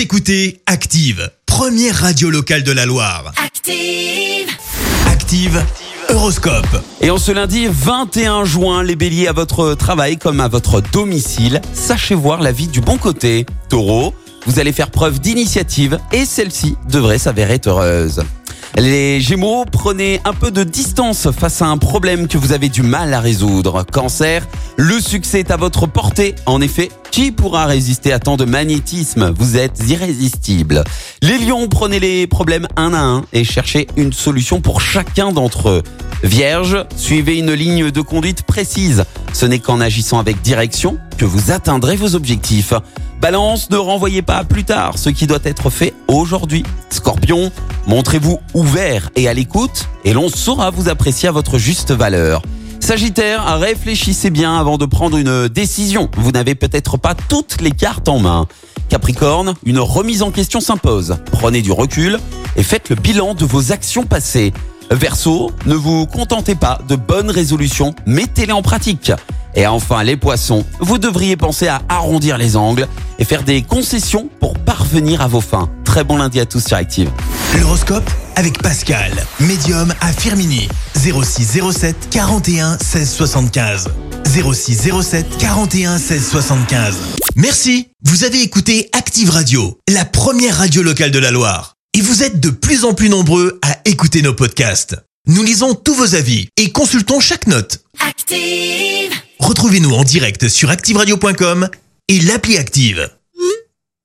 Vous écoutez Active, première radio locale de la Loire. Active. Active, Horoscope. Et en ce lundi 21 juin, les béliers à votre travail comme à votre domicile, sachez voir la vie du bon côté. Taureau, vous allez faire preuve d'initiative et celle-ci devrait s'avérer heureuse. Les Gémeaux, prenez un peu de distance face à un problème que vous avez du mal à résoudre. Cancer, le succès est à votre portée. En effet, qui pourra résister à tant de magnétisme? Vous êtes irrésistible. Les Lions, prenez les problèmes un à un et cherchez une solution pour chacun d'entre eux. Vierge, suivez une ligne de conduite précise. Ce n'est qu'en agissant avec direction que vous atteindrez vos objectifs. Balance, ne renvoyez pas à plus tard ce qui doit être fait aujourd'hui. Scorpion, montrez-vous ouvert et à l'écoute et l'on saura vous apprécier à votre juste valeur. Sagittaire, réfléchissez bien avant de prendre une décision. Vous n'avez peut-être pas toutes les cartes en main. Capricorne, une remise en question s'impose. Prenez du recul et faites le bilan de vos actions passées. Verseau, ne vous contentez pas de bonnes résolutions, mettez-les en pratique. Et enfin, les poissons, vous devriez penser à arrondir les angles et faire des concessions pour parvenir à vos fins. Très bon lundi à tous sur Active. L'horoscope avec Pascal, médium à Firmini. 0607 41 16 75. 0607 41 16 75. Merci, vous avez écouté Active Radio, la première radio locale de la Loire. Et vous êtes de plus en plus nombreux à écouter nos podcasts. Nous lisons tous vos avis et consultons chaque note. Active. Retrouvez-nous en direct sur activeradio.com et l'appli Active.